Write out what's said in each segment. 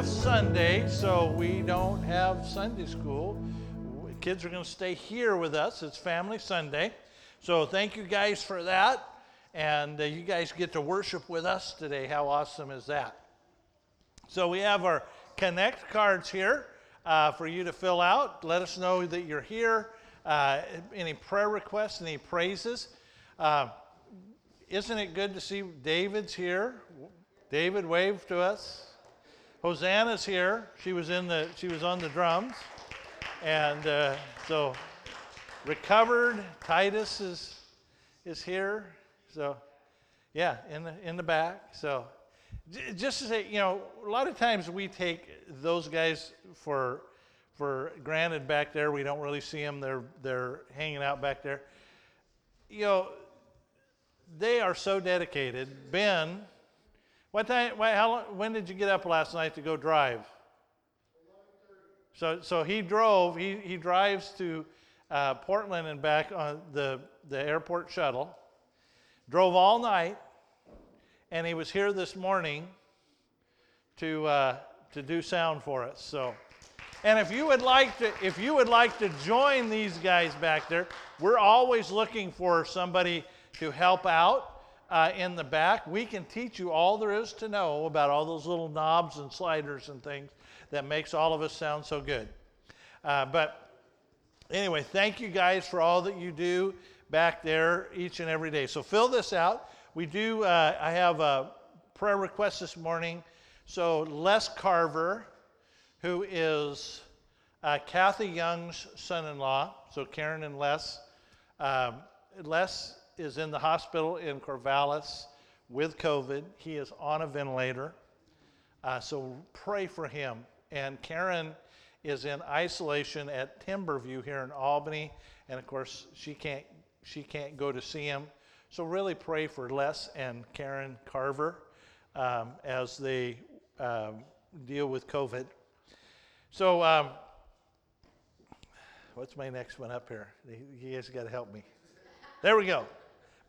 fifth Sunday, so we don't have Sunday school. Kids are going to stay here with us. It's Family Sunday. So thank you guys for that. And uh, you guys get to worship with us today. How awesome is that? So we have our Connect cards here uh, for you to fill out. Let us know that you're here. Uh, any prayer requests, any praises. Uh, isn't it good to see David's here? David waved to us. Hosanna's here. She was in the she was on the drums, and uh, so recovered. Titus is is here. So yeah, in the in the back. So just to say, you know, a lot of times we take those guys for for granted back there. We don't really see them. They're they're hanging out back there. You know, they are so dedicated. Ben what time? How when did you get up last night to go drive? So, so he drove. He, he drives to uh, Portland and back on the the airport shuttle. Drove all night, and he was here this morning to uh, to do sound for us. So, and if you would like to, if you would like to join these guys back there, we're always looking for somebody to help out uh, in the back. We can teach you all there is to know about all those little knobs and sliders and things that makes all of us sound so good. Uh, but anyway, thank you guys for all that you do back there each and every day. So fill this out. We do. Uh, I have a prayer request this morning. So Les Carver, who is uh, Kathy Young's son-in-law. So Karen and Les. Um, Les is in the hospital in Corvallis with COVID. He is on a ventilator. Uh, so pray for him. And Karen is in isolation at Timberview here in Albany. And of course, she can't, she can't go to see him. So really pray for Les and Karen Carver um, as they um, deal with COVID. So, um, what's my next one up here? You guys got to help me. There we go.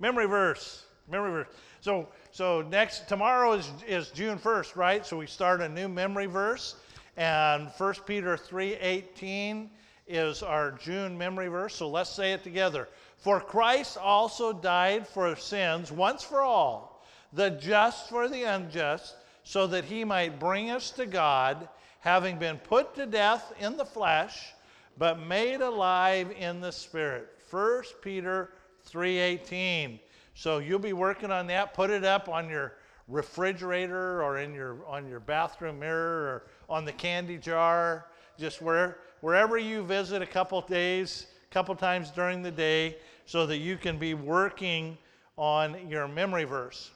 Memory verse. Memory verse. So, so next tomorrow is, is June 1st, right? So we start a new memory verse. And 1 Peter 3:18 is our June memory verse. So let's say it together. For Christ also died for sins once for all, the just for the unjust, so that he might bring us to God, having been put to death in the flesh, but made alive in the spirit. 1 Peter 318. So you'll be working on that. Put it up on your refrigerator or in your on your bathroom mirror or on the candy jar. Just where wherever you visit a couple days, a couple times during the day, so that you can be working on your memory verse.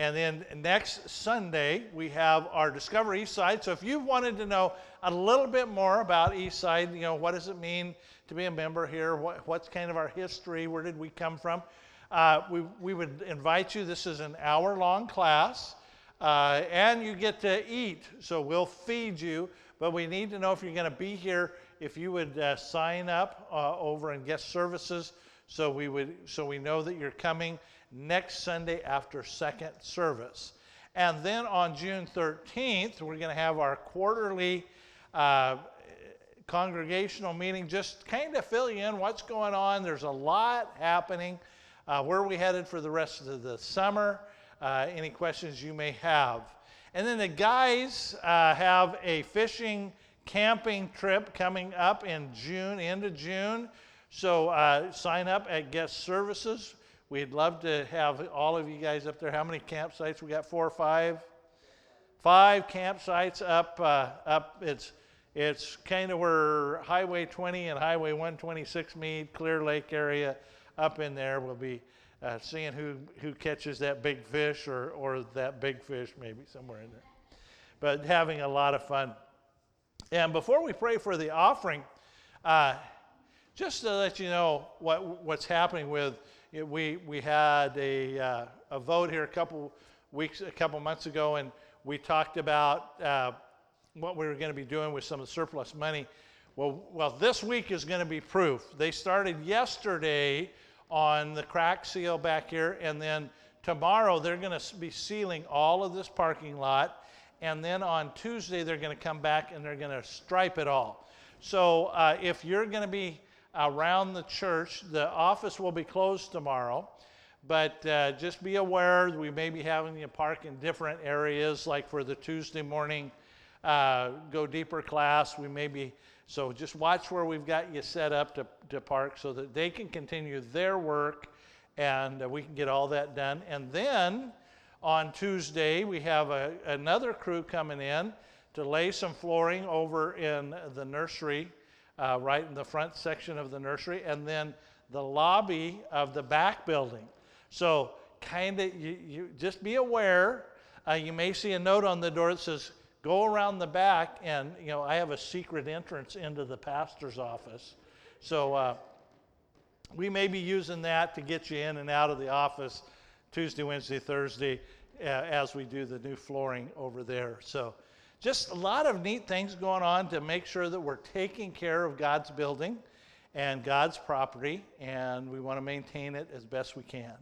And then next Sunday, we have our Discover Eastside. So if you wanted to know a little bit more about Eastside, you know, what does it mean to be a member here? What, what's kind of our history? Where did we come from? Uh, we, we would invite you. This is an hour long class, uh, and you get to eat. So we'll feed you, but we need to know if you're going to be here. If you would uh, sign up uh, over in guest services, so we would so we know that you're coming next Sunday after second service. And then on June 13th, we're going to have our quarterly uh, congregational meeting, just kind of fill you in what's going on. There's a lot happening. Uh, where are we headed for the rest of the summer? Uh, any questions you may have. And then the guys uh, have a fishing camping trip coming up in June, end of June. So uh, sign up at guest services. We'd love to have all of you guys up there. How many campsites? We got four or five? Five campsites up. Uh, up. It's it's kind of where Highway 20 and Highway 126 meet, Clear Lake area. Up in there, we'll be uh, seeing who who catches that big fish or or that big fish maybe somewhere in there. But having a lot of fun. And before we pray for the offering, uh, just to let you know what what's happening with it, we, we had a, uh, a vote here a couple weeks, a couple months ago, and we talked about uh, what we were going to be doing with some of the surplus money. Well, well, this week is going to be proof. They started yesterday on the crack seal back here, and then tomorrow they're going to be sealing all of this parking lot. And then on Tuesday, they're going to come back and they're going to stripe it all. So uh, if you're going to be around the church, the office will be closed tomorrow. But uh, just be aware we may be having you park in different areas, like for the Tuesday morning uh, go deeper class. We may be so just watch where we've got you set up to, to park so that they can continue their work and uh, we can get all that done. And then on Tuesday, we have a, another crew coming in to lay some flooring over in the nursery, uh, right in the front section of the nursery, and then the lobby of the back building. So, kind of, you, you just be aware. Uh, you may see a note on the door that says, go around the back, and, you know, I have a secret entrance into the pastor's office. So, uh, we may be using that to get you in and out of the office Tuesday, Wednesday, Thursday uh, as we do the new flooring over there. So, just a lot of neat things going on to make sure that we're taking care of God's building and God's property, and we want to maintain it as best we can.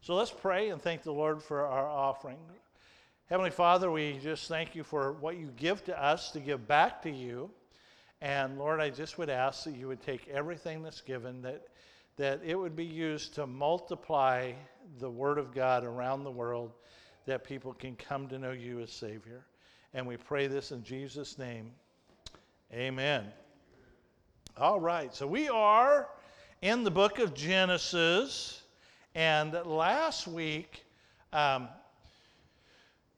So let's pray and thank the Lord for our offering. Heavenly Father, we just thank you for what you give to us to give back to you. And Lord, I just would ask that you would take everything that's given, that, that it would be used to multiply the Word of God around the world, that people can come to know you as Savior. And we pray this in Jesus' name. Amen. All right, so we are in the book of Genesis. And last week, um,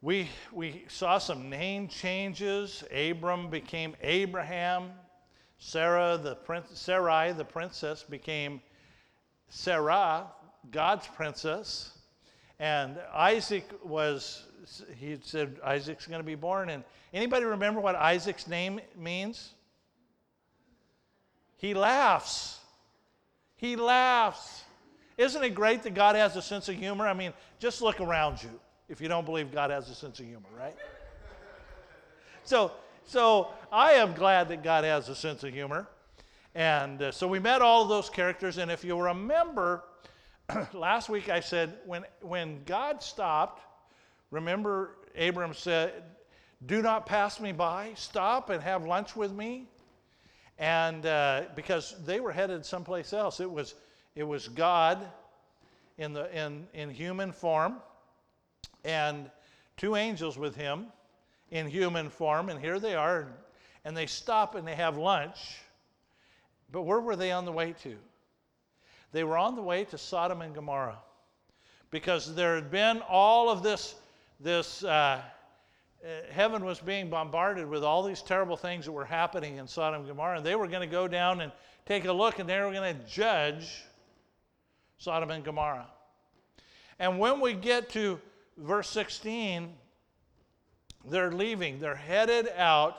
we, we saw some name changes. Abram became Abraham. Sarah, the prince, Sarai, the princess, became Sarah, God's princess. And Isaac was, he said Isaac's going to be born. And anybody remember what Isaac's name means? He laughs. He laughs. Isn't it great that God has a sense of humor? I mean, just look around you if you don't believe God has a sense of humor, right? so, so I am glad that God has a sense of humor. And uh, so we met all of those characters. And if you remember, last week I said when, when God stopped, remember Abram said, Do not pass me by, stop and have lunch with me. And uh, because they were headed someplace else, it was it was God in, the, in, in human form and two angels with him in human form. And here they are. And they stop and they have lunch. But where were they on the way to? They were on the way to Sodom and Gomorrah because there had been all of this, this uh, uh, heaven was being bombarded with all these terrible things that were happening in Sodom and Gomorrah. And they were going to go down and take a look and they were going to judge Sodom and Gomorrah. And when we get to verse 16, they're leaving. They're headed out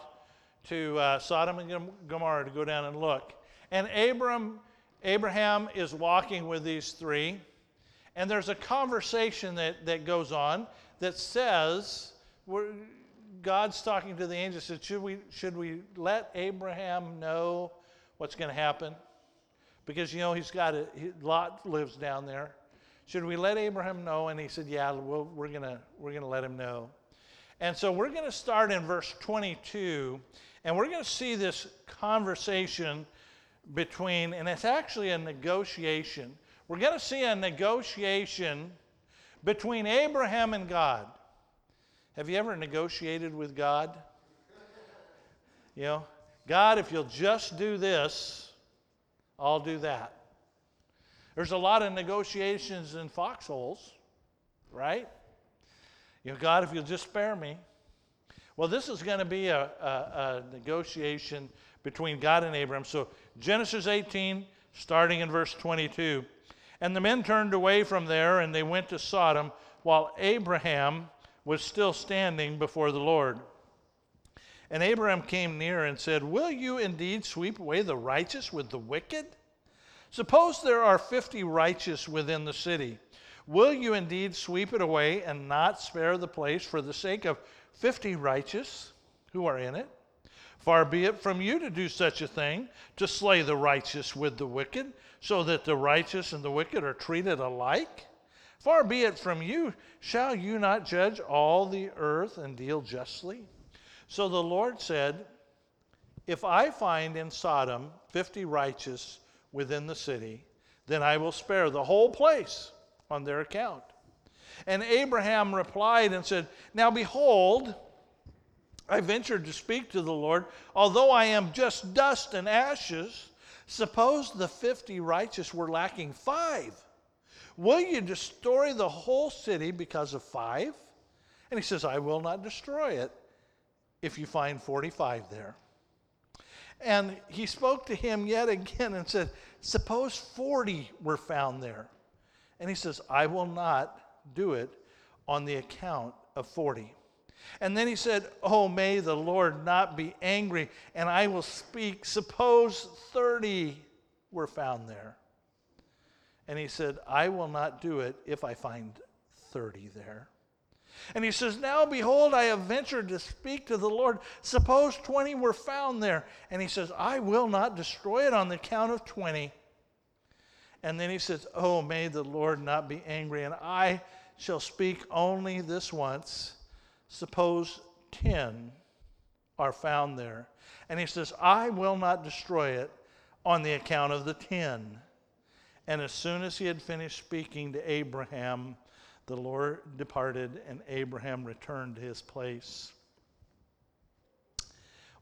to uh, Sodom and Gomorrah to go down and look. And Abram, Abraham is walking with these three. And there's a conversation that, that goes on that says, God's talking to the angels, said, should we, should we let Abraham know what's going to happen? because you know he's got a Lot lives down there. Should we let Abraham know? And he said, Yeah, we we are gonna we're gonna let him know. And so we're going to start in verse 22, and we're going to see this conversation between, and it's actually a negotiation. We're going to see a negotiation between Abraham and God. Have you ever negotiated with God? You know, God, if you'll just do this, I'll do that. There's a lot of negotiations in foxholes, right? You know, God, if you'll just spare me. Well, this is going to be a, a, a negotiation between God and Abraham. So, Genesis 18, starting in verse 22. And the men turned away from there and they went to Sodom while Abraham was still standing before the Lord. And Abraham came near and said, Will you indeed sweep away the righteous with the wicked? Suppose there are fifty righteous within the city. Will you indeed sweep it away and not spare the place for the sake of fifty righteous who are in it? Far be it from you to do such a thing, to slay the righteous with the wicked, so that the righteous and the wicked are treated alike. Far be it from you, shall you not judge all the earth and deal justly? So the Lord said, If I find in Sodom fifty righteous within the city, then I will spare the whole place on their account. And Abraham replied and said, Now behold, I ventured to speak to the Lord, although I am just dust and ashes. Suppose the fifty righteous were lacking five. Will you destroy the whole city because of five? And he says, I will not destroy it if you find 45 there. And he spoke to him yet again and said, Suppose 40 were found there. And he says, I will not do it on the account of 40. And then he said, Oh, may the Lord not be angry, and I will speak. Suppose 30 were found there. And he said, I will not do it if I find 30 there. And he says, Now behold, I have ventured to speak to the Lord. Suppose 20 were found there. And he says, I will not destroy it on the count of 20. And then he says, Oh, may the Lord not be angry, and I shall speak only this once. Suppose 10 are found there. And he says, I will not destroy it on the account of the 10. And as soon as he had finished speaking to Abraham, the Lord departed, and Abraham returned to his place.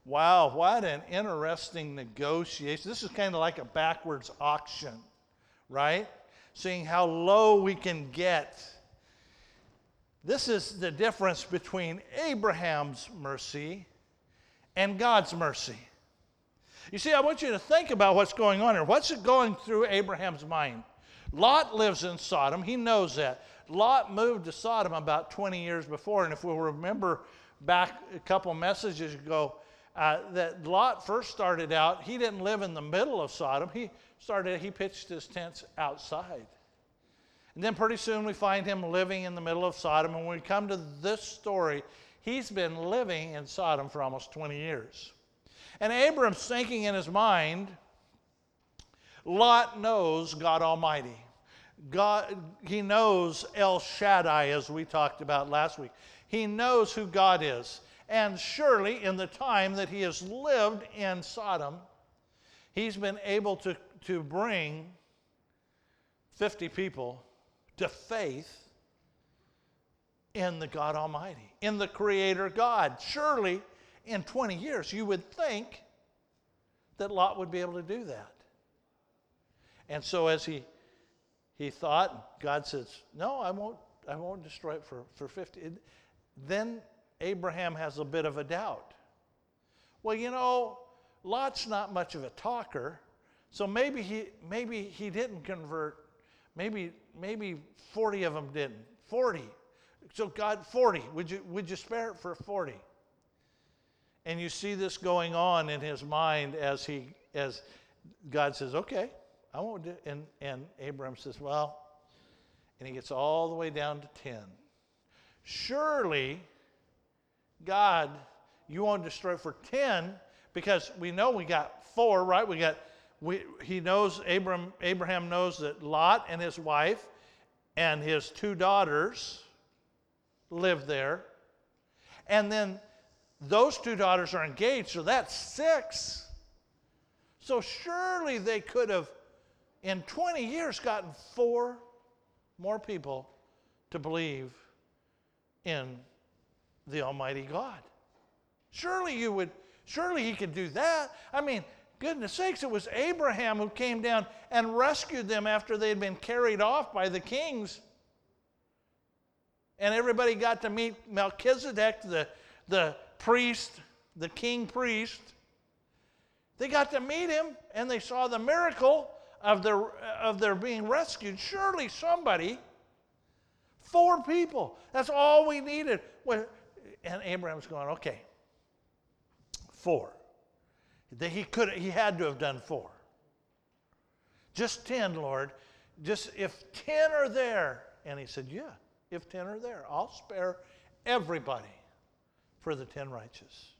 Wow, what an interesting negotiation. This is kind of like a backwards auction, right? Seeing how low we can get. This is the difference between Abraham's mercy and God's mercy. You see, I want you to think about what's going on here. What's going through Abraham's mind? Lot lives in Sodom. He knows that. Lot moved to Sodom about 20 years before. And if we'll remember back a couple messages ago, uh, that Lot first started out, he didn't live in the middle of Sodom. He started, he pitched his tents outside. And then pretty soon we find him living in the middle of Sodom. And when we come to this story, he's been living in Sodom for almost 20 years. And Abram's thinking in his mind, Lot knows God Almighty. God, he knows El Shaddai, as we talked about last week. He knows who God is. And surely, in the time that he has lived in Sodom, he's been able to, to bring 50 people to faith in the God Almighty, in the Creator God. Surely, in 20 years, you would think that Lot would be able to do that. And so as he he thought, God says, No, I won't, I won't destroy it for, for 50. Then Abraham has a bit of a doubt. Well, you know, Lot's not much of a talker, so maybe he maybe he didn't convert. Maybe maybe 40 of them didn't. 40. So God, 40. Would you would you spare it for 40? And you see this going on in his mind as he as God says, okay, I won't do and and Abraham says, Well, and he gets all the way down to 10. Surely, God, you won't destroy for 10 because we know we got four, right? We got we, he knows Abraham Abraham knows that Lot and his wife and his two daughters live there. And then those two daughters are engaged, so that's six. So surely they could have, in 20 years, gotten four more people to believe in the Almighty God. Surely you would, surely he could do that. I mean, goodness sakes, it was Abraham who came down and rescued them after they had been carried off by the kings. And everybody got to meet Melchizedek, the, the priest, the king priest. They got to meet him and they saw the miracle of their, of their being rescued. Surely somebody, four people, that's all we needed. And Abraham's going, okay, four. He, could, he had to have done four. Just 10, Lord. Just if 10 are there. And he said, yeah, if 10 are there, I'll spare everybody for the 10 righteous.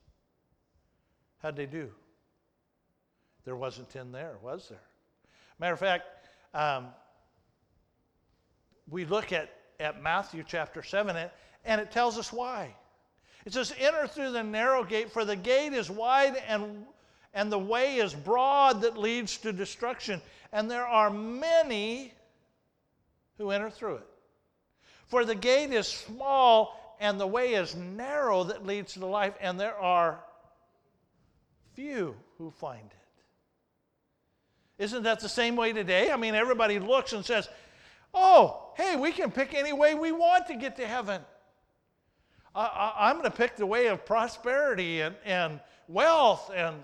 How'd they do? There wasn't 10 there, was there? Matter of fact, um, we look at, at Matthew chapter 7, and, and it tells us why. It says, Enter through the narrow gate, for the gate is wide and, and the way is broad that leads to destruction, and there are many who enter through it. For the gate is small and the way is narrow that leads to life, and there are few who find it. Isn't that the same way today? I mean, everybody looks and says, Oh, hey, we can pick any way we want to get to heaven. I, am going to pick the way of prosperity and, and wealth and,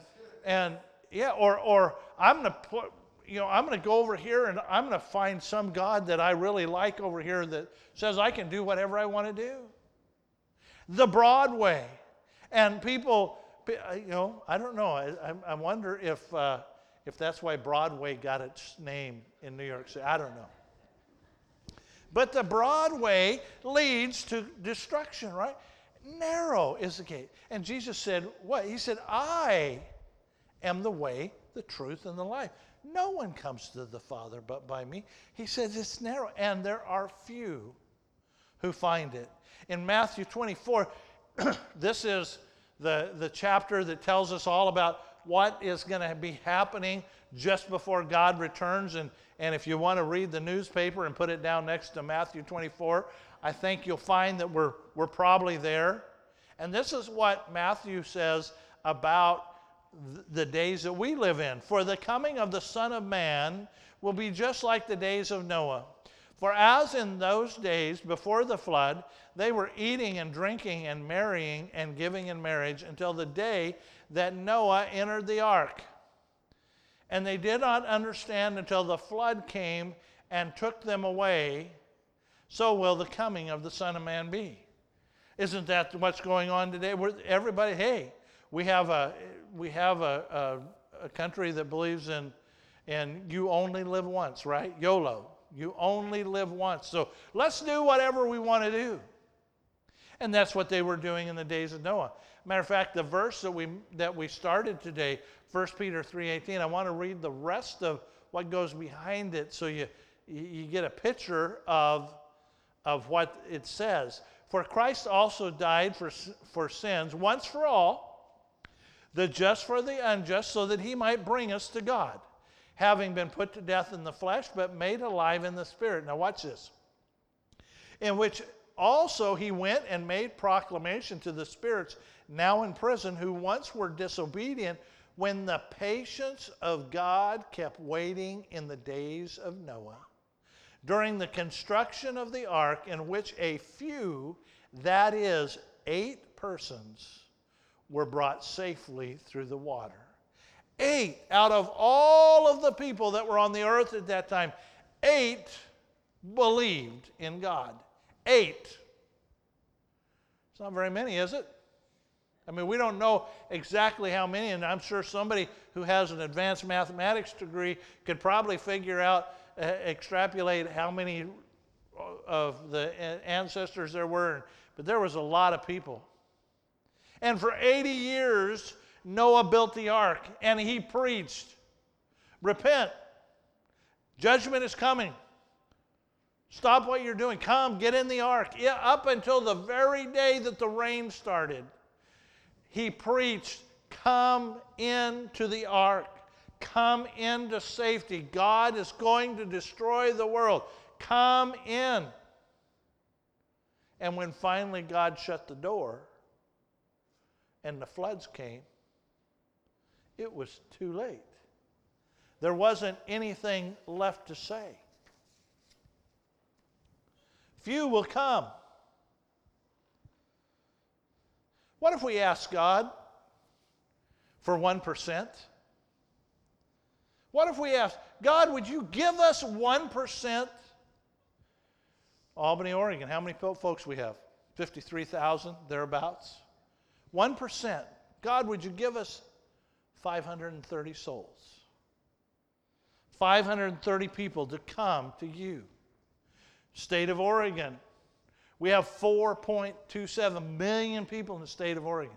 and yeah, or, or I'm to put, you know, I'm going to go over here and I'm going to find some God that I really like over here that says I can do whatever I want to do. The broad way. And people, you know, I don't know. I, I wonder if, uh, if that's why Broadway got its name in New York City. I don't know. But the broad way leads to destruction, right? Narrow is the gate. And Jesus said, What? He said, I am the way, the truth, and the life. No one comes to the Father but by me. He says it's narrow, and there are few who find it. In Matthew 24, this is the, the chapter that tells us all about what is going to be happening just before God returns. And, and if you want to read the newspaper and put it down next to Matthew 24, I think you'll find that we're, we're probably there. And this is what Matthew says about the days that we live in. For the coming of the Son of Man will be just like the days of Noah. For as in those days before the flood, they were eating and drinking and marrying and giving in marriage until the day that Noah entered the ark. And they did not understand until the flood came and took them away. So will the coming of the Son of Man be. Isn't that what's going on today? We're, everybody, hey, we have a we have a, a, a country that believes in in you only live once, right? YOLO. You only live once. So let's do whatever we want to do. And that's what they were doing in the days of Noah. Matter of fact, the verse that we that we started today, 1 Peter 3:18, I want to read the rest of what goes behind it so you you get a picture of of what it says. For Christ also died for for sins once for all, the just for the unjust, so that he might bring us to God, having been put to death in the flesh, but made alive in the spirit. Now watch this. In which also he went and made proclamation to the spirits now in prison, who once were disobedient, when the patience of God kept waiting in the days of Noah, during the construction of the ark, in which a few, that is, eight persons, were brought safely through the water. Eight out of all of the people that were on the earth at that time, eight believed in God. Eight. It's not very many, is it? I mean, we don't know exactly how many, and I'm sure somebody who has an advanced mathematics degree could probably figure out, uh, extrapolate how many of the ancestors there were. But there was a lot of people. And for 80 years, Noah built the ark and he preached Repent, judgment is coming. Stop what you're doing. Come, get in the ark. Yeah, up until the very day that the rain started he preached, Come into the ark, come into safety. God is going to destroy the world. Come in. And when finally God shut the door and the floods came, it was too late. There wasn't anything left to say. Few will come. What if we ask God for 1%? What if we ask, God, would you give us 1%? Albany, Oregon, how many folks we have? 53,000, thereabouts. 1%. God, would you give us 530 souls? 530 people to come to you. State of Oregon, we have 4.27 million people in the state of Oregon.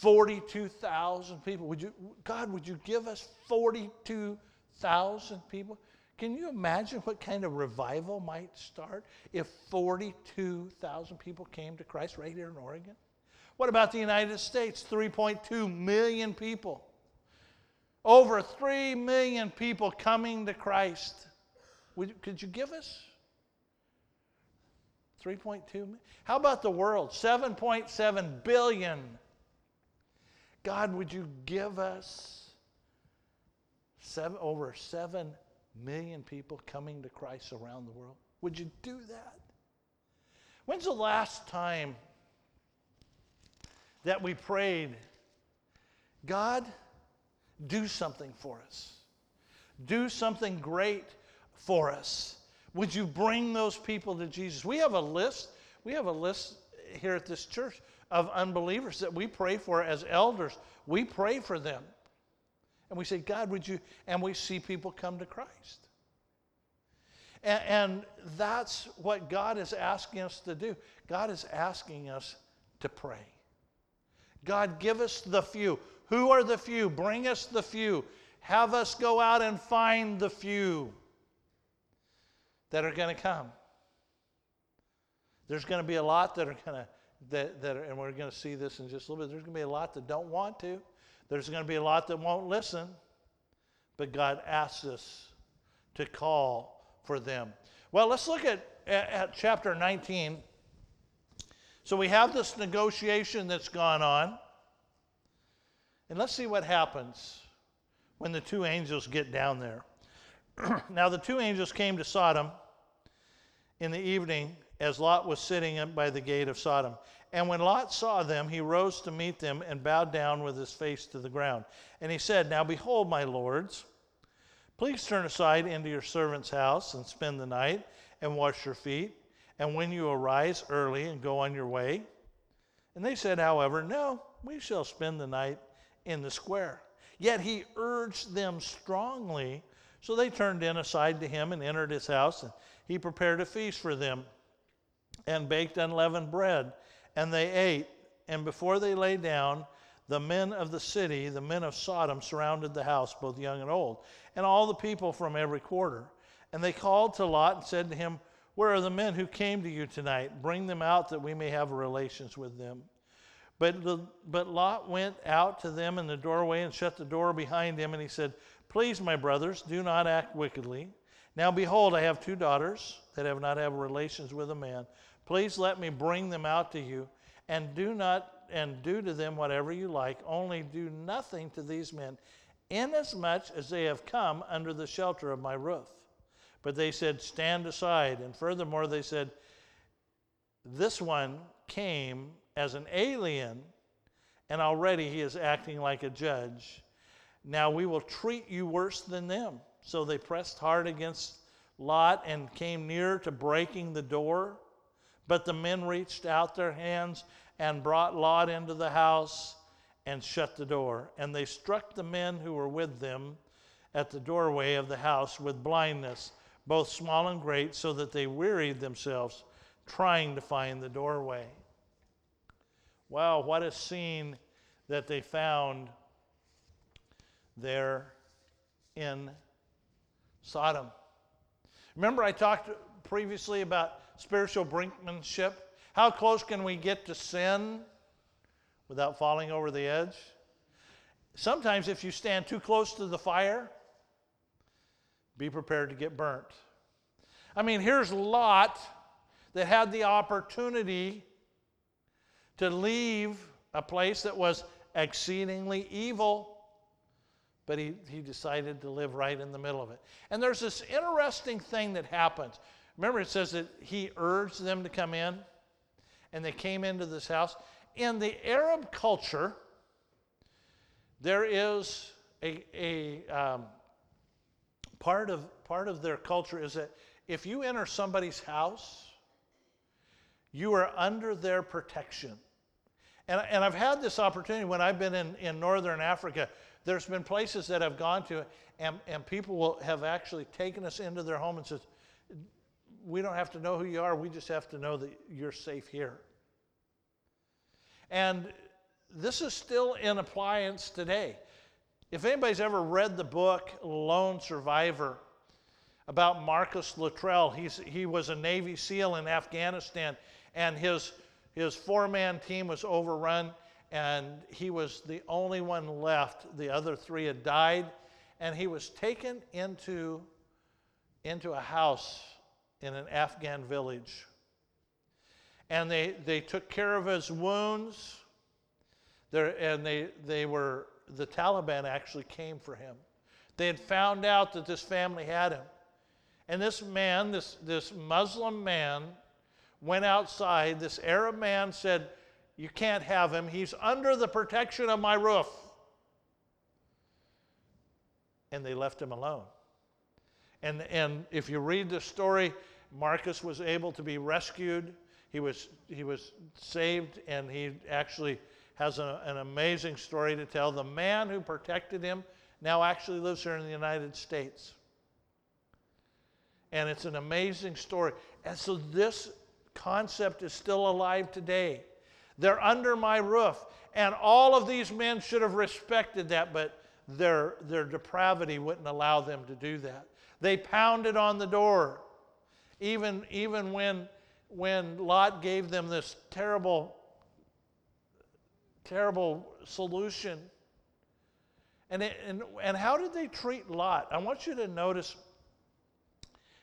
42,000 people. Would you, God, would you give us 42,000 people? Can you imagine what kind of revival might start if 42,000 people came to Christ right here in Oregon? What about the United States? 3.2 million people. Over 3 million people coming to Christ. Would, could you give us 3.2 million? How about the world? 7.7 billion. God, would you give us seven, over 7 million people coming to Christ around the world? Would you do that? When's the last time that we prayed, God, do something for us? Do something great for us. Would you bring those people to Jesus? We have a list. We have a list here at this church of unbelievers that we pray for as elders. We pray for them. And we say, God, would you? And we see people come to Christ. And, and that's what God is asking us to do. God is asking us to pray. God, give us the few. Who are the few? Bring us the few. Have us go out and find the few that are going to come. There's going to be a lot that are going to, that, that are, and we're going to see this in just a little bit. There's going to be a lot that don't want to. There's going to be a lot that won't listen. But God asks us to call for them. Well, let's look at, at, at chapter 19. So we have this negotiation that's gone on. And let's see what happens when the two angels get down there. now, the two angels came to Sodom in the evening as Lot was sitting by the gate of Sodom. And when Lot saw them, he rose to meet them and bowed down with his face to the ground. And he said, Now behold, my lords, please turn aside into your servant's house and spend the night and wash your feet. And when you arise early and go on your way. And they said, however, No, we shall spend the night in the square. Yet he urged them strongly. So they turned in aside to him and entered his house. And he prepared a feast for them and baked unleavened bread. And they ate. And before they lay down, the men of the city, the men of Sodom, surrounded the house, both young and old, and all the people from every quarter. And they called to Lot and said to him, Where are the men who came to you tonight? Bring them out that we may have relations with them. But, the, but Lot went out to them in the doorway and shut the door behind him, and he said, Please, my brothers, do not act wickedly. Now behold, I have two daughters that have not had relations with a man. Please let me bring them out to you, and do not and do to them whatever you like, only do nothing to these men, inasmuch as they have come under the shelter of my roof. But they said, Stand aside. And furthermore, they said, This one came as an alien, and already he is acting like a judge. Now we will treat you worse than them. So they pressed hard against Lot and came near to breaking the door. But the men reached out their hands and brought Lot into the house and shut the door. And they struck the men who were with them at the doorway of the house with blindness, both small and great, so that they wearied themselves trying to find the doorway. Wow, what a scene that they found there in Sodom. Remember, I talked previously about spiritual brinkmanship? How close can we get to sin without falling over the edge? Sometimes, if you stand too close to the fire, be prepared to get burnt. I mean, here's Lot that had the opportunity to leave a place that was exceedingly evil, but he, he decided to live right in the middle of it. And there's this interesting thing that happens. Remember, it says that he urged them to come in, and they came into this house. In the Arab culture, there is a, a um, part, of, part of their culture is that if you enter somebody's house, you are under their protection. And, and I've had this opportunity when I've been in, in northern Africa. There's been places that I've gone to, and, and people will have actually taken us into their home and said, We don't have to know who you are, we just have to know that you're safe here. And this is still in appliance today. If anybody's ever read the book Lone Survivor, about Marcus Luttrell. He's, he was a Navy SEAL in Afghanistan, and his, his four man team was overrun, and he was the only one left. The other three had died, and he was taken into, into a house in an Afghan village. And they, they took care of his wounds, there, and they, they were, the Taliban actually came for him. They had found out that this family had him. And this man, this, this Muslim man, went outside. This Arab man said, You can't have him. He's under the protection of my roof. And they left him alone. And, and if you read the story, Marcus was able to be rescued. He was, he was saved, and he actually has a, an amazing story to tell. The man who protected him now actually lives here in the United States and it's an amazing story. And so this concept is still alive today. They're under my roof, and all of these men should have respected that, but their, their depravity wouldn't allow them to do that. They pounded on the door, even, even when, when Lot gave them this terrible, terrible solution. And, it, and, and how did they treat Lot? I want you to notice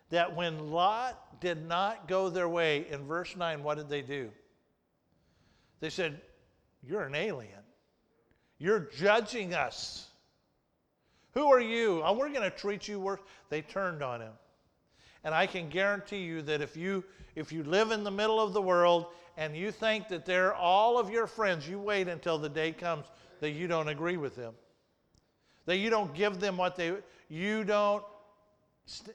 that when Lot did not go their way, in verse 9, what did they do? They said, You're an alien. You're judging us. Who are you? Oh, we're going to treat you worse. They turned on him. And I can guarantee you that if you if you live in the middle of the world and you think that they're all of your friends, you wait until the day comes that you don't agree with them. That you don't give them what they you don't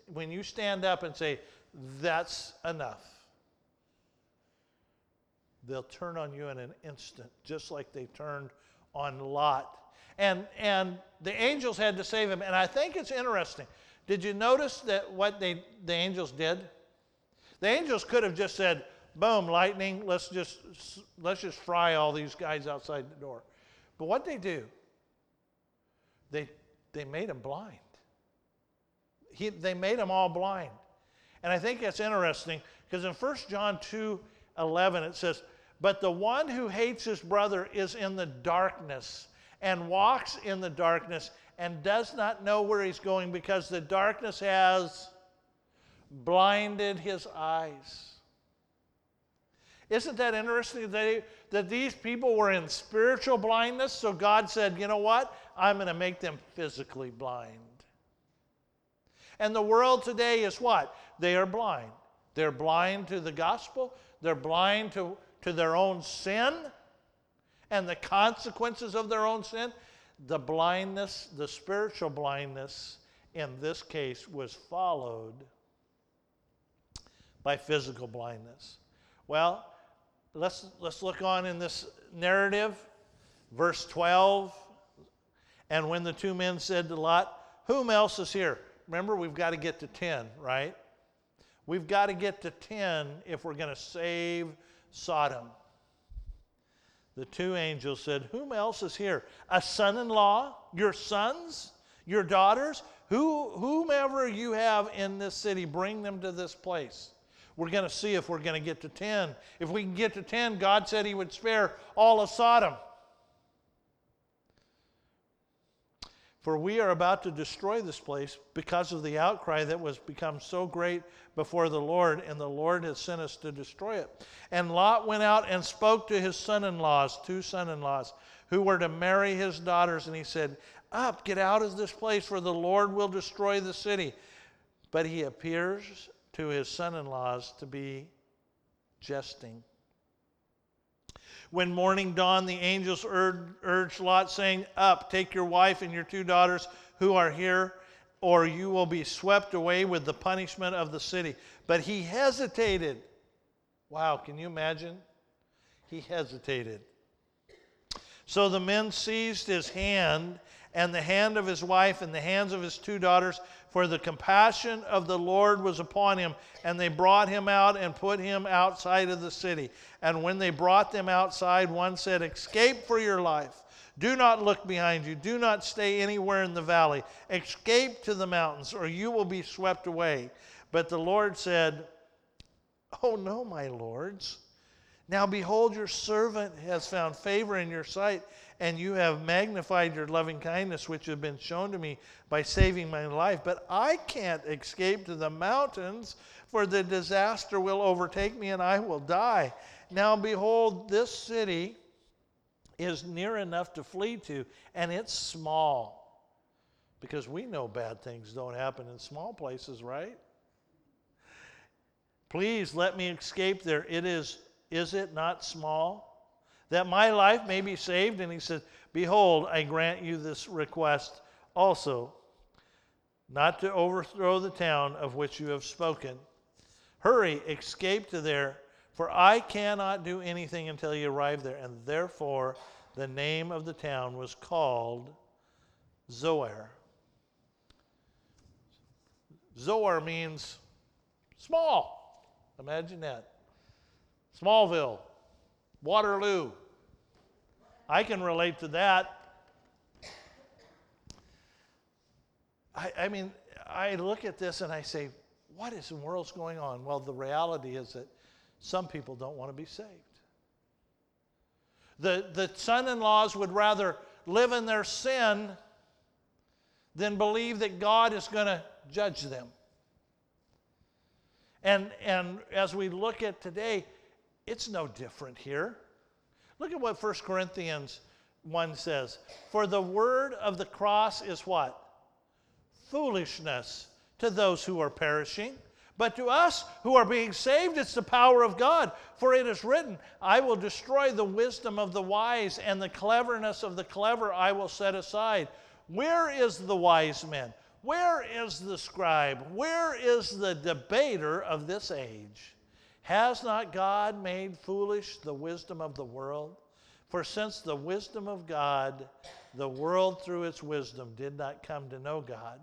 when you stand up and say, that's enough, they'll turn on you in an instant, just like they turned on Lot. And, and the angels had to save him. And I think it's interesting. Did you notice that what they, the angels did? The angels could have just said, boom, lightning, let's just, let's just fry all these guys outside the door. But what they do, they, they made them blind he, they made them all blind. And I think that's interesting because in 1 John 2 11 it says, But the one who hates his brother is in the darkness and walks in the darkness and does not know where he's going because the darkness has blinded his eyes. Isn't that interesting that, that these people were in spiritual blindness? So God said, you know what? I'm going to make them physically blind. And the world today is what? They are blind. They're blind to the gospel, they're blind to, to their own sin and the consequences of their own sin. The blindness, the spiritual blindness in this case, was followed by physical blindness. Well, let's, let's look on in this narrative. Verse 12. And when the two men said to Lot, Whom else is here? remember, we've got to get to 10, right? We've got to get to 10 if we're going to save Sodom. The two angels said, Whom else is here? A son in law? Your sons? Your daughters? Who, whomever you have in this city, bring them to this place. We're going to see if we're going to get to 10. If we can get to 10, God said He would spare all of Sodom. For we are about to destroy this place because of the outcry that was become so great before the Lord, and the Lord has sent us to destroy it. And Lot went out and spoke to his son in laws, two son in laws, who were to marry his daughters, and he said, Up, get out of this place, for the Lord will destroy the city. But he appears to his son in laws to be jesting. When morning dawned, the angels urged Lot, saying, Up, take your wife and your two daughters who are here, or you will be swept away with the punishment of the city. But he hesitated. Wow, can you imagine? He hesitated. So the men seized his hand and the hand of his wife and the hands of his two daughters, for the compassion of the Lord was upon him. And they brought him out and put him outside of the city. And when they brought them outside, one said, Escape for your life. Do not look behind you. Do not stay anywhere in the valley. Escape to the mountains, or you will be swept away. But the Lord said, Oh, no, my lords. Now behold, your servant has found favor in your sight and you have magnified your loving kindness, which have been shown to me by saving my life. But I can't escape to the mountains, for the disaster will overtake me and I will die. Now, behold, this city is near enough to flee to, and it's small. Because we know bad things don't happen in small places, right? Please let me escape there. It is, is it not small? that my life may be saved. And he says, Behold, I grant you this request also, not to overthrow the town of which you have spoken. Hurry, escape to there, for I cannot do anything until you arrive there. And therefore, the name of the town was called Zoar. Zoar means small. Imagine that. Smallville. Waterloo. I can relate to that. I, I, mean, I look at this and I say, what is in the world's going on? Well, the reality is that some people don't want to be saved. The, the son in laws would rather live in their sin than believe that God is going to judge them. And, and as we look at today, it's no different here. Look at what 1 Corinthians 1 says. For the word of the cross is what? Foolishness to those who are perishing. But to us who are being saved, it's the power of God. For it is written, I will destroy the wisdom of the wise, and the cleverness of the clever I will set aside. Where is the wise man? Where is the scribe? Where is the debater of this age? Has not God made foolish the wisdom of the world? For since the wisdom of God, the world through its wisdom did not come to know God,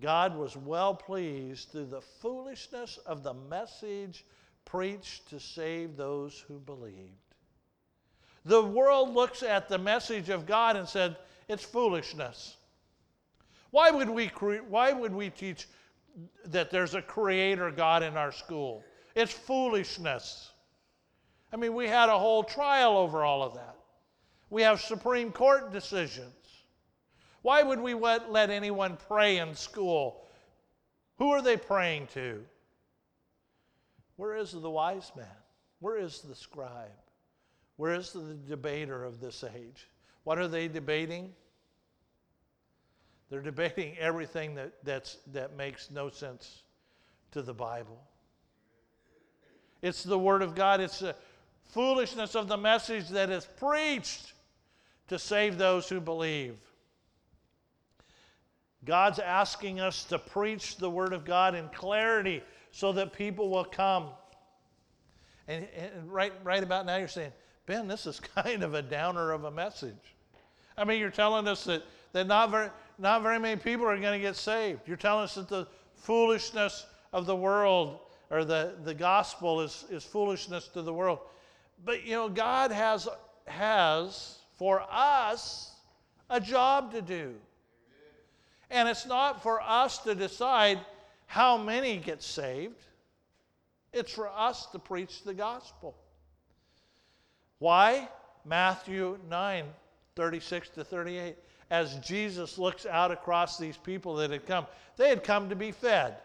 God was well pleased through the foolishness of the message preached to save those who believed. The world looks at the message of God and said, it's foolishness. Why would we, cre- why would we teach that there's a creator God in our school? It's foolishness. I mean, we had a whole trial over all of that. We have Supreme Court decisions. Why would we let, anyone pray in school? Who are they praying to? Where is the wise man? Where is the scribe? Where is the debater of this age? What are they debating? They're debating everything that, that's, that makes no sense to the Bible. It's the Word of God. It's the foolishness of the message that is preached to save those who believe. God's asking us to preach the Word of God in clarity so that people will come. And, and, right, right about now, you're saying, Ben, this is kind of a downer of a message. I mean, you're telling us that, that not, very, not very many people are going to get saved. You're telling us that the foolishness of the world or the, the gospel is, is foolishness to the world. But you know, God has, has for us a job to do. And it's not for us to decide how many get saved, it's for us to preach the gospel. Why? Matthew 9 36 to 38. As Jesus looks out across these people that had come, they had come to be fed.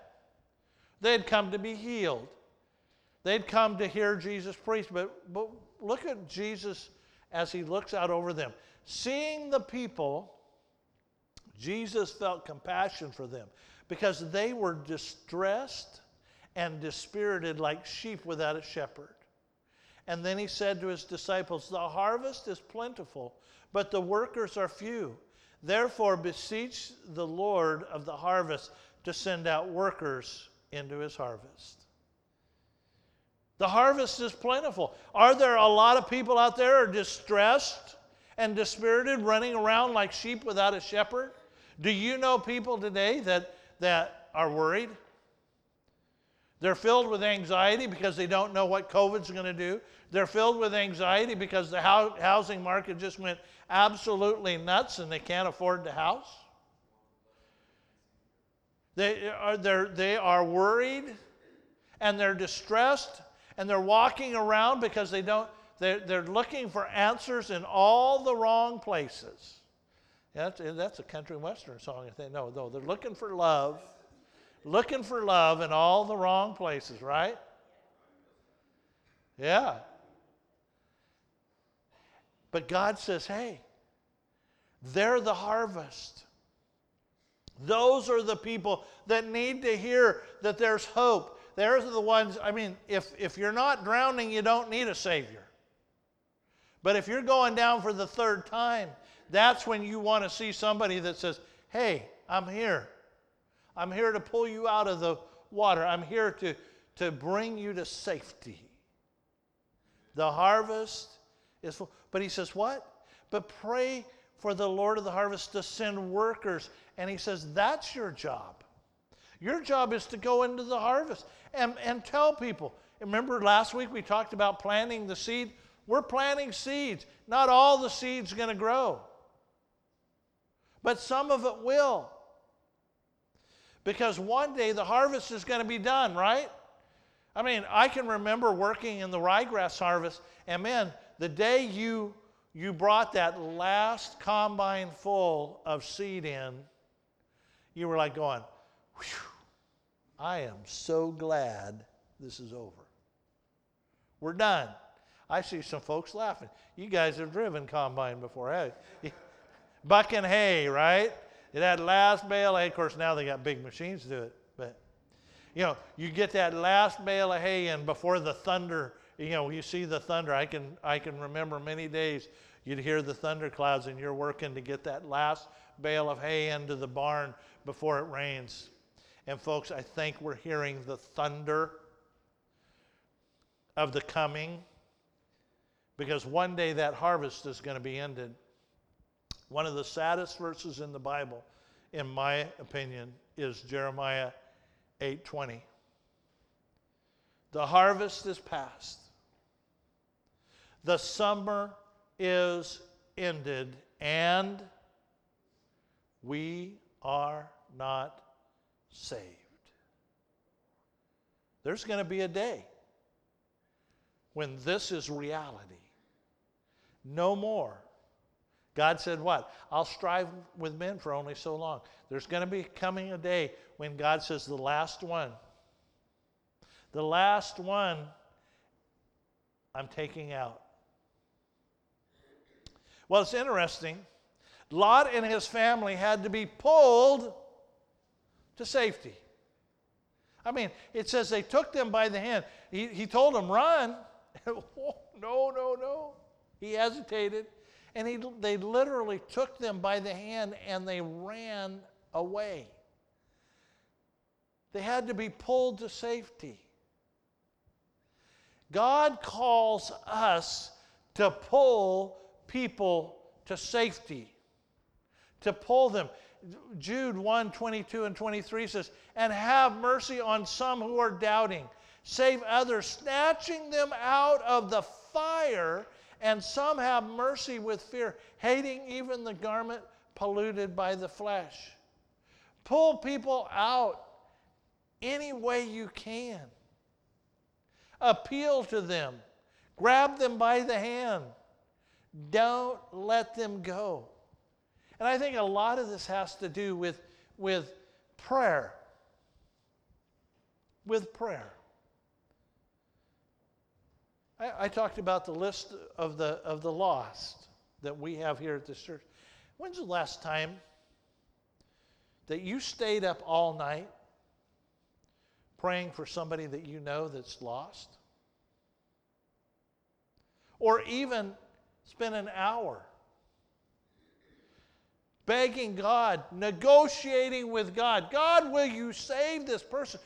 They'd come to be healed. They'd come to hear Jesus preach. But, but look at Jesus as he looks out over them. Seeing the people, Jesus felt compassion for them because they were distressed and dispirited like sheep without a shepherd. And then he said to his disciples, The harvest is plentiful, but the workers are few. Therefore, beseech the Lord of the harvest to send out workers into his harvest. The harvest is plentiful. Are there a lot of people out there are distressed and dispirited, running around like sheep without a shepherd? Do you know people today that, that are worried? They're filled with anxiety because they don't know what COVID's going to do. They're filled with anxiety because the housing market just went absolutely nuts and they can't afford the house. They are, they're, they are worried and they're distressed and they're walking around because they don't, they're, they're looking for answers in all the wrong places. That's, that's a country western song. I think. No, no, they're looking for love, looking for love in all the wrong places, right? Yeah. But God says, hey, they're the harvest. Those are the people that need to hear that there's hope. They're the ones, I mean, if, if you're not drowning, you don't need a Savior. But if you're going down for the third time, that's when you want to see somebody that says, Hey, I'm here. I'm here to pull you out of the water. I'm here to, to bring you to safety. The harvest is full. But he says, What? But pray for the Lord of the harvest to send workers. And he says, That's your job. Your job is to go into the harvest and, and tell people. Remember last week we talked about planting the seed? We're planting seeds. Not all the seeds going to grow, but some of it will. Because one day the harvest is going to be done, right? I mean, I can remember working in the ryegrass harvest, and man, the day you you brought that last combine full of seed in, you were like going, I am so glad this is over. We're done. I see some folks laughing. You guys have driven combine before, have you? Buck and hay, right? That last bale of hay, of course, now they got big machines to do it, but you know, you get that last bale of hay in before the thunder, you know, you see the thunder. I can, I can remember many days you'd hear the thunderclouds and you're working to get that last bale of hay into the barn before it rains. And folks, I think we're hearing the thunder of the coming because one day that harvest is going to be ended. One of the saddest verses in the Bible, in my opinion, is Jeremiah 8:20. The harvest is past. The summer is ended, and we are not saved. There's going to be a day when this is reality. No more. God said, What? I'll strive with men for only so long. There's going to be coming a day when God says, The last one. The last one I'm taking out. Well, it's interesting. Lot and his family had to be pulled to safety. I mean, it says they took them by the hand. He, he told them, run. oh, no, no, no. He hesitated. And he, they literally took them by the hand and they ran away. They had to be pulled to safety. God calls us to pull people to safety, to pull them. Jude 1 22 and 23 says, And have mercy on some who are doubting, save others, snatching them out of the fire, and some have mercy with fear, hating even the garment polluted by the flesh. Pull people out any way you can. Appeal to them. Grab them by the hand. Don't let them go. And I think a lot of this has to do with, with prayer. With prayer. I, I talked about the list of the, of the lost that we have here at this church. When's the last time that you stayed up all night praying for somebody that you know that's lost? Or even spend an hour begging God, negotiating with God. God, will you save this person?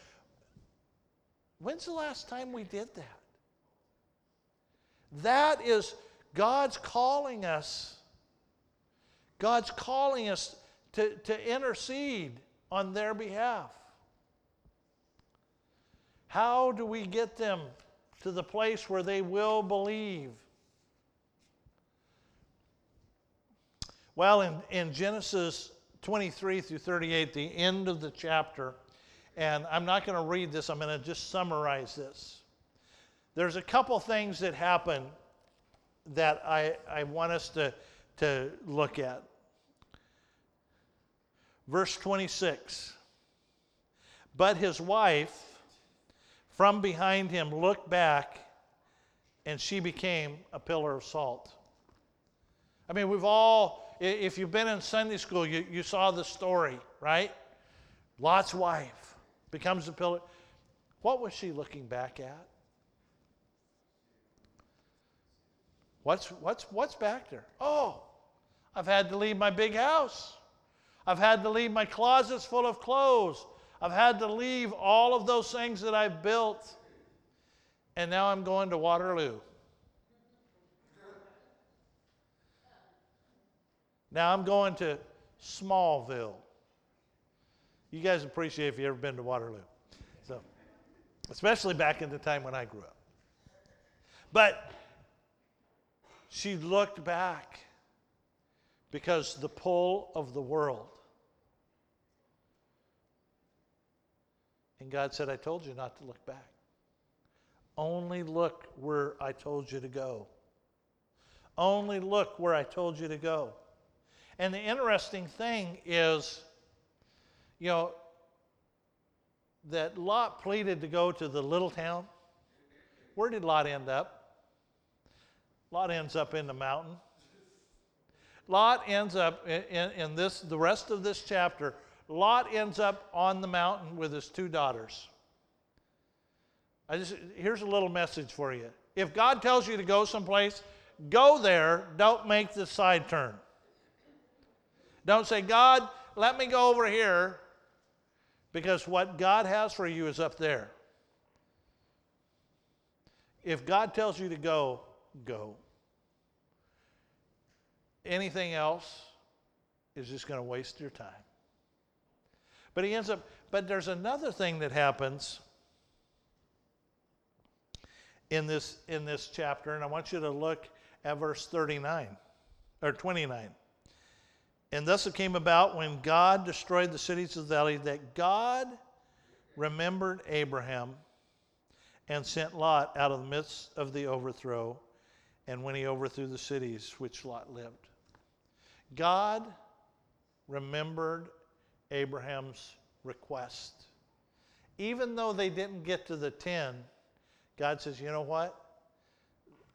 When's the last time we did that? That is God's calling us God's calling us to, to intercede on their behalf. How do we get them to the place where they will believe? Well, in, in Genesis 23 through 38, the end of the chapter, and I'm not going to read this, I'm going to just summarize this. There's a couple things that happen that I, I want us to, to look at. Verse 26 But his wife from behind him looked back, and she became a pillar of salt. I mean, we've all, if you've been in Sunday school, you, you saw the story, right? Lot's wife becomes a pillar. What was she looking back at? What's, what's, what's back there? Oh, I've had to leave my big house. I've had to leave my closets full of clothes. I've had to leave all of those things that I've built. And now I'm going to Waterloo. Now I'm going to Smallville. You guys appreciate if you've ever been to Waterloo. So, especially back in the time when I grew up. But she looked back because the pull of the world. And God said, I told you not to look back. Only look where I told you to go. Only look where I told you to go. And the interesting thing is, you know, that Lot pleaded to go to the little town. Where did Lot end up? Lot ends up in the mountain. Lot ends up in, in, this, the rest of this chapter, Lot ends up on the mountain with his two daughters. I just, here's a little message for you. If God tells you to go someplace, go there, don't make the side turn. Don't say, God, let me go over here, because what God has for you is up there. If God tells you to go, go. Anything else is just going to waste your time. But he ends up, but there's another thing that happens in this in this chapter, and I want you to look at verse 39 or 29. And thus it came about when God destroyed the cities of the valley that God remembered Abraham and sent Lot out of the midst of the overthrow, and when he overthrew the cities which Lot lived. God remembered Abraham's request. Even though they didn't get to the 10, God says, You know what?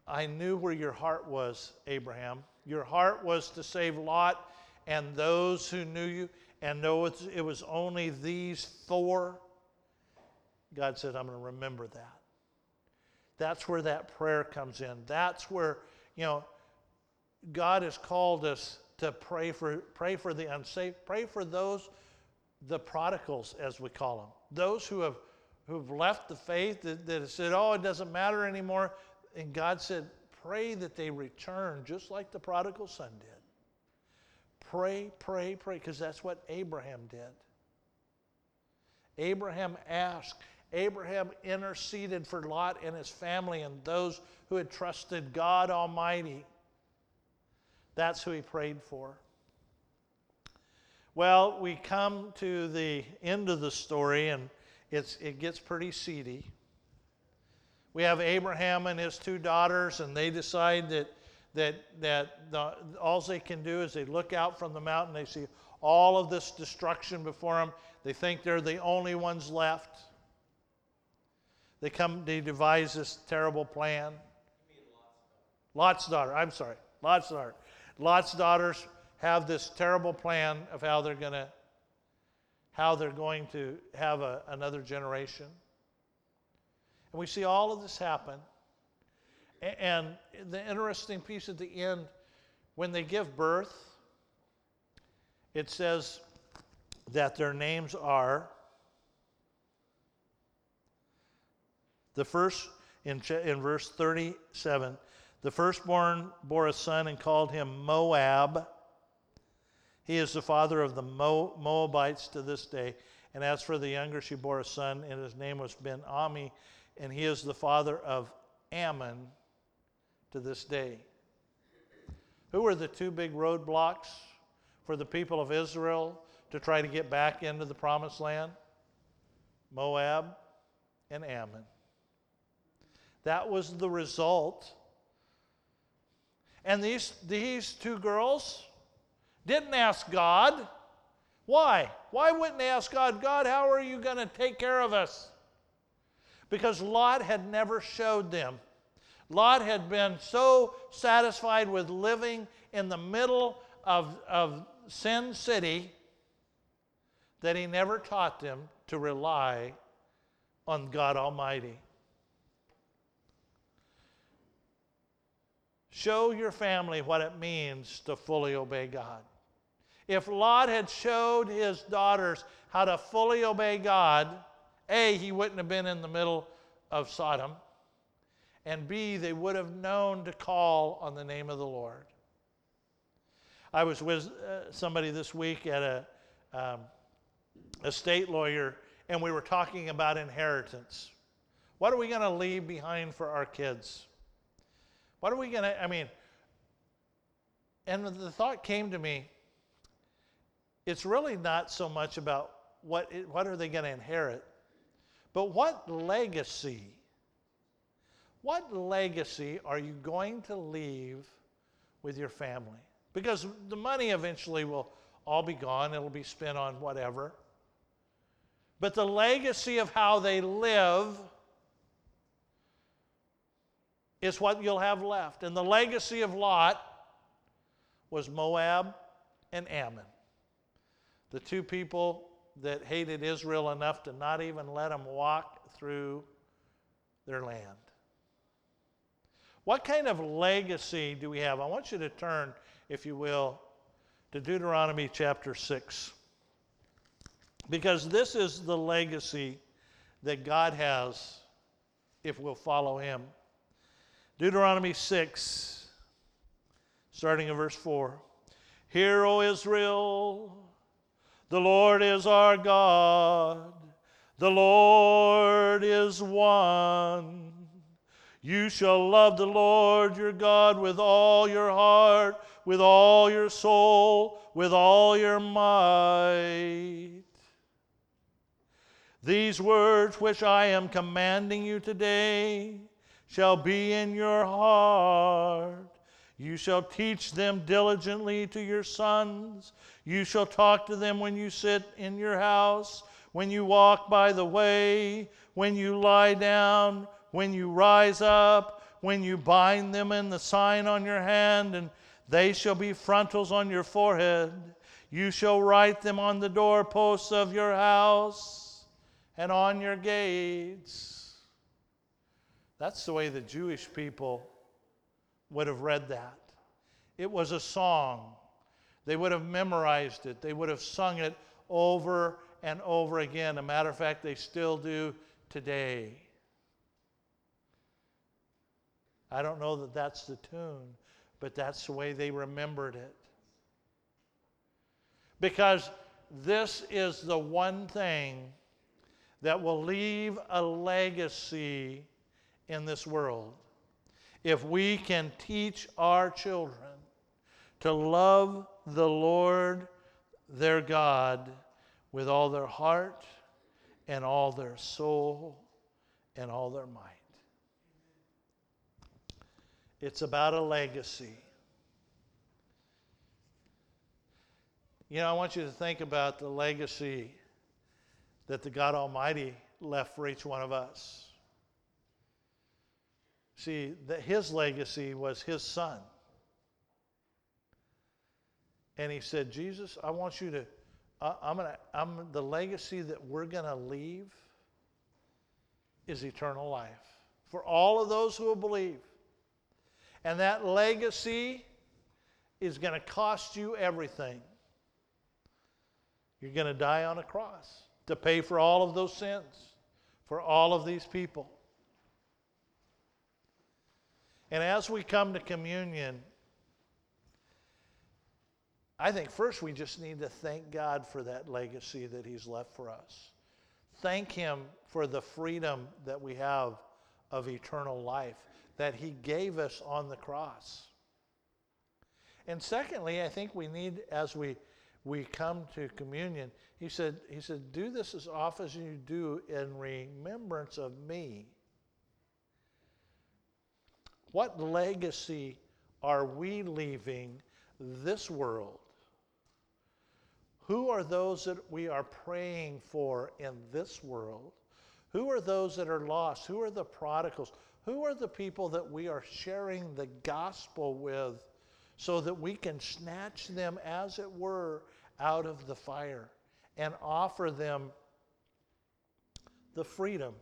I knew where your heart was, Abraham. Your heart was to save Lot and those who knew you, and know it was only these four. God said, I'm going to remember that. That's where that prayer comes in. That's where, you know, God has called us to pray for, pray for the unsafe, pray for those, the prodigals, as we call them, those who have, who have left the faith, that, that have said, oh, it doesn't matter anymore. And God said, pray that they return, just like the prodigal son did. Pray, pray, pray, because that's what Abraham did. Abraham asked, Abraham interceded for Lot and his family and those who had trusted God Almighty. That's who he prayed for. Well, we come to the end of the story, and it's, it gets pretty seedy. We have Abraham and his two daughters, and they decide that, that, that the, all they can do is they look out from the mountain, they see all of this destruction before them. They think they're the only ones left. They come, they devise this terrible plan. Lot's daughter, I'm sorry, Lot's daughter. Lot's daughters have this terrible plan of how they're going to how they're going to have a, another generation. And we see all of this happen. And the interesting piece at the end, when they give birth, it says that their names are the first in, in verse 37 the firstborn bore a son and called him Moab. He is the father of the Mo- Moabites to this day. And as for the younger, she bore a son, and his name was Ben Ami, and he is the father of Ammon to this day. Who were the two big roadblocks for the people of Israel to try to get back into the promised land? Moab and Ammon. That was the result. And these, these two girls didn't ask God. Why? Why wouldn't they ask God, God, how are you going to take care of us? Because Lot had never showed them. Lot had been so satisfied with living in the middle of, of Sin City that he never taught them to rely on God Almighty. Show your family what it means to fully obey God. If Lot had showed his daughters how to fully obey God, A, he wouldn't have been in the middle of Sodom, and B, they would have known to call on the name of the Lord. I was with uh, somebody this week at a, um, state lawyer, and we were talking about inheritance. What are we going to leave behind for our kids? What are we going to, I mean, and the thought came to me it's really not so much about what, it, what are they going to inherit, but what legacy, what legacy are you going to leave with your family? Because the money eventually will all be gone, it'll be spent on whatever. But the legacy of how they live is what you'll have left. And the legacy of Lot was Moab and Ammon. The two people that hated Israel enough to not even let them walk through their land. What kind of legacy do we have? I want you to turn, if you will, to Deuteronomy chapter 6. Because this is the legacy that God has if we'll follow Him. Deuteronomy 6, starting in verse 4. Hear, O Israel, the Lord is our God, the Lord is one. You shall love the Lord your God with all your heart, with all your soul, with all your might. These words which I am commanding you today shall be in your heart. You shall teach them diligently to your sons. You shall talk to them when you sit in your house, when you walk by the way, when you lie down, when you rise up, when you bind them in the sign on your hand, and they shall be frontals on your forehead. You shall write them on the doorposts of your house and on your gates. That's the way the Jewish people would have read that. It was a song. They would have memorized it, they would have sung it over and over again. A matter of fact, they still do today. I don't know that that's the tune, but that's the way they remembered it. Because this is the one thing that will leave a legacy in this world. If we can teach our children to love the Lord their God with all their heart and all their soul and all their might. It's about a legacy. You know, I want you to think about the legacy that the God Almighty left for each one of us. See, that his legacy was his son. And he said, Jesus, I want you to, I'm gonna, I'm the legacy that we're gonna leave is eternal life for all of those who will believe. And that legacy is going to cost you everything. You're going to die on a cross to pay for all of those sins, for all of these people. And as we come to communion, I think first we just need to thank God for that legacy that He's left for us. Thank Him for the freedom that we have of eternal life that He gave us on the cross. And secondly, I think we need, as we, we come to communion, he said, he said, do this as often as you do in remembrance of me. What legacy are we leaving this world? Who are those that we are praying for in this world? Who are those that are lost? Who are the prodigals? Who are the people that we are sharing the gospel with so that we can snatch them, as it were, out of the fire and offer them the freedom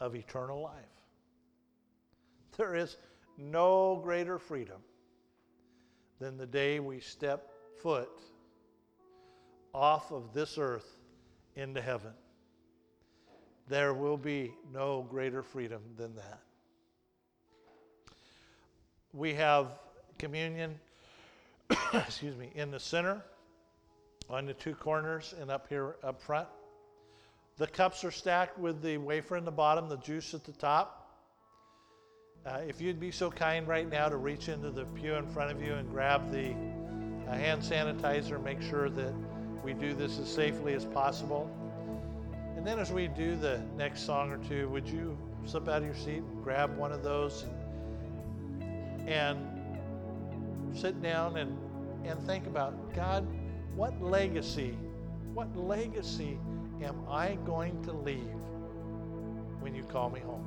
of eternal life? There is no greater freedom than the day we step foot off of this earth into heaven. There will be no greater freedom than that. We have communion, excuse me, in the center, on the two corners, and up here up front. The cups are stacked with the wafer in the bottom, the juice at the top. Uh, if you'd be so kind right now to reach into the pew in front of you and grab the uh, hand sanitizer, make sure that we do this as safely as possible. And then as we do the next song or two, would you slip out of your seat grab one of those and, and sit down and, and think about God, what legacy, what legacy am I going to leave when you call me home?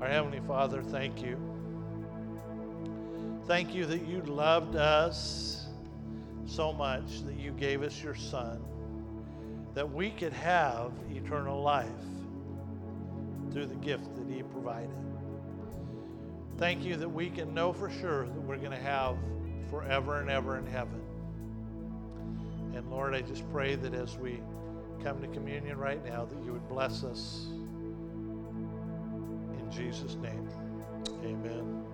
Our Heavenly Father, thank you. Thank you that you loved us so much that you gave us your Son, that we could have eternal life through the gift that He provided. Thank you that we can know for sure that we're going to have forever and ever in heaven. And Lord, I just pray that as we come to communion right now, that you would bless us. In Jesus' name, amen.